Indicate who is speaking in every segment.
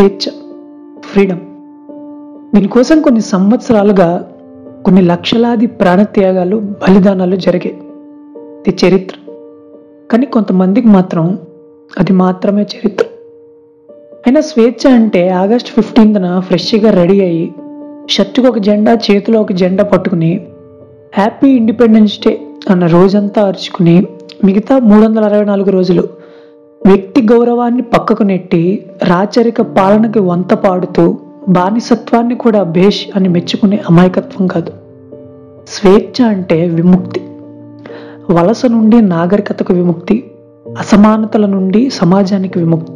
Speaker 1: స్వేచ్ఛ ఫ్రీడమ్. దీనికోసం కొన్ని సంవత్సరాలుగా కొన్ని లక్షలాది ప్రాణత్యాగాలు బలిదానాలు జరిగాయి. ఇది చరిత్ర. కానీ కొంతమందికి మాత్రం అది మాత్రమే చరిత్ర. అయినా స్వేచ్ఛ అంటే ఆగస్ట్ ఫిఫ్టీన్త్న ఫ్రెష్గా రెడీ అయ్యి షర్టుకు ఒక జెండా చేతిలో ఒక జెండా పట్టుకుని హ్యాపీ ఇండిపెండెన్స్ డే అన్న రోజంతా అరుచుకుని మిగతా మూడు వందల అరవై నాలుగు రోజులు వ్యక్తి గౌరవాన్ని పక్కకు నెట్టి రాచరిక పాలనకి వంత పాడుతూ బానిసత్వాన్ని కూడా భేష్ అని మెచ్చుకునే అమాయకత్వం కాదు. స్వేచ్ఛ అంటే విముక్తి. వలస నుండి నాగరికతకు విముక్తి అసమానతల నుండి సమాజానికి విముక్తి.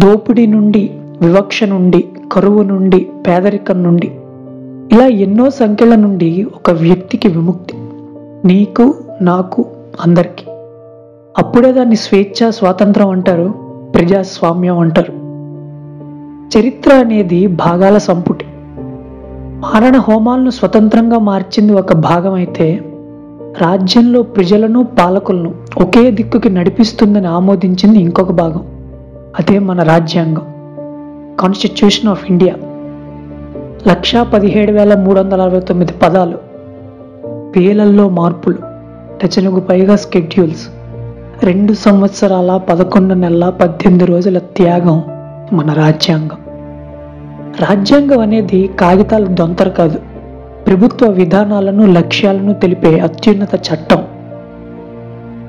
Speaker 1: దోపిడీ నుండి వివక్ష నుండి కరువు నుండి పేదరికం నుండి. ఇలా ఎన్నో సంఖ్యల నుండి ఒక వ్యక్తికి విముక్తి. నీకు నాకు అందరికీ. అప్పుడే దాన్ని స్వేచ్ఛ స్వాతంత్రం అంటారు ప్రజాస్వామ్యం అంటారు. చరిత్ర అనేది భాగాల సంపుటి. మారణ హోమాలను స్వతంత్రంగా మార్చింది ఒక భాగం అయితే రాజ్యంలో ప్రజలను పాలకులను ఒకే దిక్కుకి నడిపిస్తుందని ఆమోదించింది ఇంకొక భాగం. అదే మన రాజ్యాంగం. కాన్స్టిట్యూషన్ ఆఫ్ ఇండియా లక్షా పదిహేడు వేల మూడు వందల అరవై తొమ్మిది పదాలు. పేలల్లో మార్పులు. డజనుకు పైగా స్కెడ్యూల్స్ రెండు సంవత్సరాల పదకొండు నెలల పద్దెనిమిది రోజుల త్యాగం మన రాజ్యాంగం. రాజ్యాంగం అనేది కాగితాల దొంతర కాదు. ప్రభుత్వ విధానాలను లక్ష్యాలను తెలిపే అత్యున్నత చట్టం.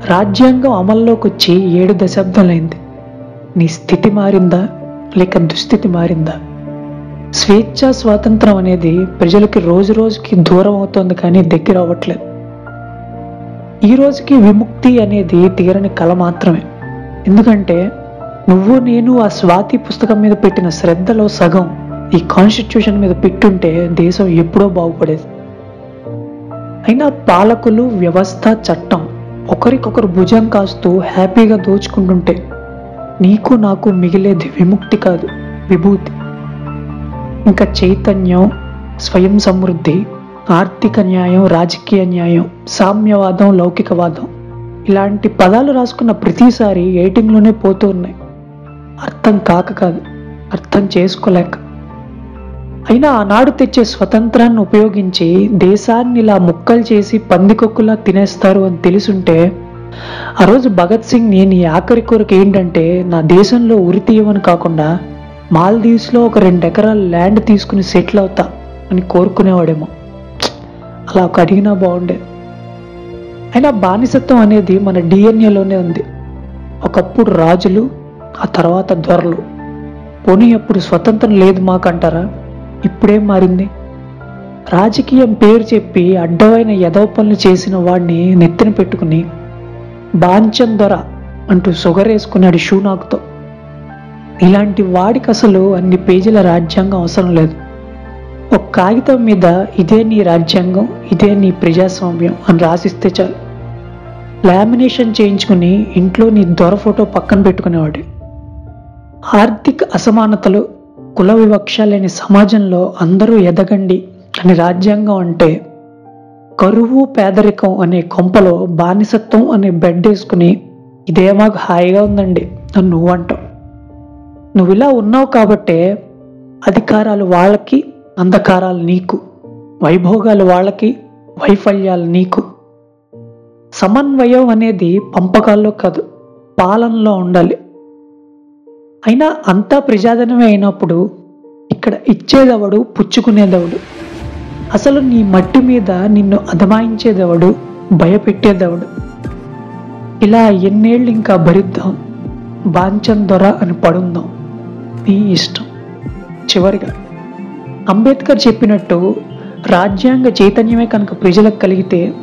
Speaker 1: రాజ్యాంగం అమల్లోకి వచ్చి ఏడు దశాబ్దాలైంది. నీ స్థితి మారిందా? లేక దుస్థితి మారిందా? స్వేచ్ఛా స్వాతంత్రం అనేది ప్రజలకి రోజు రోజుకి దూరం అవుతోంది కానీ దగ్గర అవ్వట్లేదు. ఈ రోజుకి విముక్తి అనేది తీరని కళ మాత్రమే. ఎందుకంటే నువ్వు నేను ఆ స్వాతి పుస్తకం మీద పెట్టిన శ్రద్ధలో సగం ఈ కాన్స్టిట్యూషన్ మీద పెట్టుంటే దేశం ఎప్పుడో బాగుపడేది. అయినా పాలకులు వ్యవస్థ చట్టం ఒకరికొకరు భుజం కాస్తూ హ్యాపీగా దోచుకుంటుంటే నీకు నాకు మిగిలేది విముక్తి కాదు విభూతి. ఇంకా చైతన్యం స్వయం సమృద్ధి ఆర్థిక న్యాయం రాజకీయ న్యాయం సామ్యవాదం లౌకికవాదం ఇలాంటి పదాలు రాసుకున్న ప్రతిసారి ఎయిటింగ్లోనే పోతూ ఉన్నాయి. అర్థం కాక కాదు అర్థం చేసుకోలేక. అయినా ఆనాడు తెచ్చే స్వతంత్రాన్ని ఉపయోగించి దేశాన్ని ఇలా ముక్కలు చేసి పందికొక్కులా తినేస్తారు అని తెలుసుంటే ఆ రోజు భగత్ సింగ్ నేను ఆఖరి కోరిక ఏంటంటే నా దేశంలో ఉరి తీయమని కాకుండా మాల్దీవ్స్లో ఒక రెండు ఎకరాల ల్యాండ్ తీసుకుని సెటిల్ అవుతా అని కోరుకునేవాడేమో. అలా ఒక అడిగినా బాగుండే. అయినా బానిసత్వం అనేది మన డిఎన్ఏలోనే ఉంది. ఒకప్పుడు రాజులు ఆ తర్వాత దొరలు. పోనీ అప్పుడు స్వతంత్రం లేదు మాకంటారా? ఇప్పుడేం మారింది. రాజకీయం పేరు చెప్పి అడ్డమైన ఎదవ పనులు చేసిన వాడిని నెత్తిన పెట్టుకుని బాంచం దొర అంటూ సొగరేసుకున్నాడు షూనాకుతో. ఇలాంటి వాడికి అసలు అన్ని పేజీల రాజ్యాంగం అవసరం లేదు. ఒక కాగితం మీద ఇదే నీ రాజ్యాంగం ఇదే నీ ప్రజాస్వామ్యం అని రాసిస్తే చాలు. లామినేషన్ చేయించుకుని ఇంట్లో నీ దొర ఫోటో పక్కన పెట్టుకునేవాడు. ఆర్థిక అసమానతలు కుల వివక్ష లేని సమాజంలో అందరూ ఎదగండి అని రాజ్యాంగం అంటే కరువు పేదరికం అనే కొంపలో బానిసత్వం అనే బెడ్ వేసుకుని ఇదే మాకు హాయిగా ఉందండి అని నువ్వు అంటావు. నువ్వు ఇలా ఉన్నావు కాబట్టే అధికారాలు వాళ్ళకి అంధకారాలు నీకు వైభోగాలు వాళ్ళకి వైఫల్యాలు నీకు. సమన్వయం అనేది పంపకాల్లో కాదు పాలనలో ఉండాలి. అయినా అంతా ప్రజాధనమే అయినప్పుడు ఇక్కడ ఇచ్చేదవడు పుచ్చుకునేదవడు? అసలు నీ మట్టి మీద నిన్ను అదమాయించేదెవడు భయపెట్టేదెవడు? ఇలా ఎన్నేళ్ళు ఇంకా భరిద్దాం బాంచం దొర అని పడుందాం. నీ ఇష్టం చివరిగా. అంబేద్కర్ చెప్పినట్టు రాజ్యాంగ చైతన్యమే కనుక ప్రజలకు కలిగితే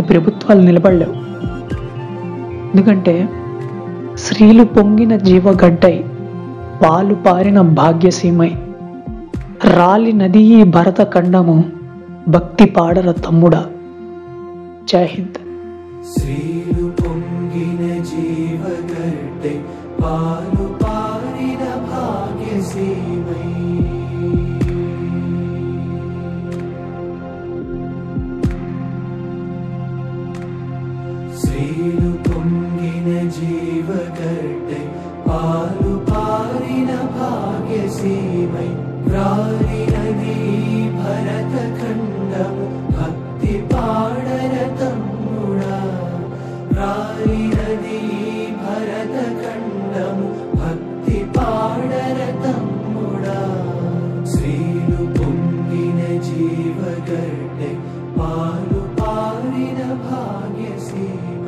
Speaker 1: ఈ ప్రభుత్వాలు నిలబడలేవు. ఎందుకంటే స్త్రీలు పొంగిన జీవగడ్డై పాలు పారిన భాగ్యసీమై రాలి నది ఈ భరత ఖండము భక్తి పాడర తమ్ముడా. జై హింద్.
Speaker 2: శ్రీలు శ్రీలు పొంగిన జీవగడ్డై పాలు పారిన భాగ్య భాగ్యసీమై రాలినది భరత ఖండము భక్తి పాడర తమ్ముడా రాలినది భరత ఖండము భక్తి పాడర తమ్ముడా శ్రీలు పొంగిన జీవగడ్డె పాలు పారిన భాగ్యసీమై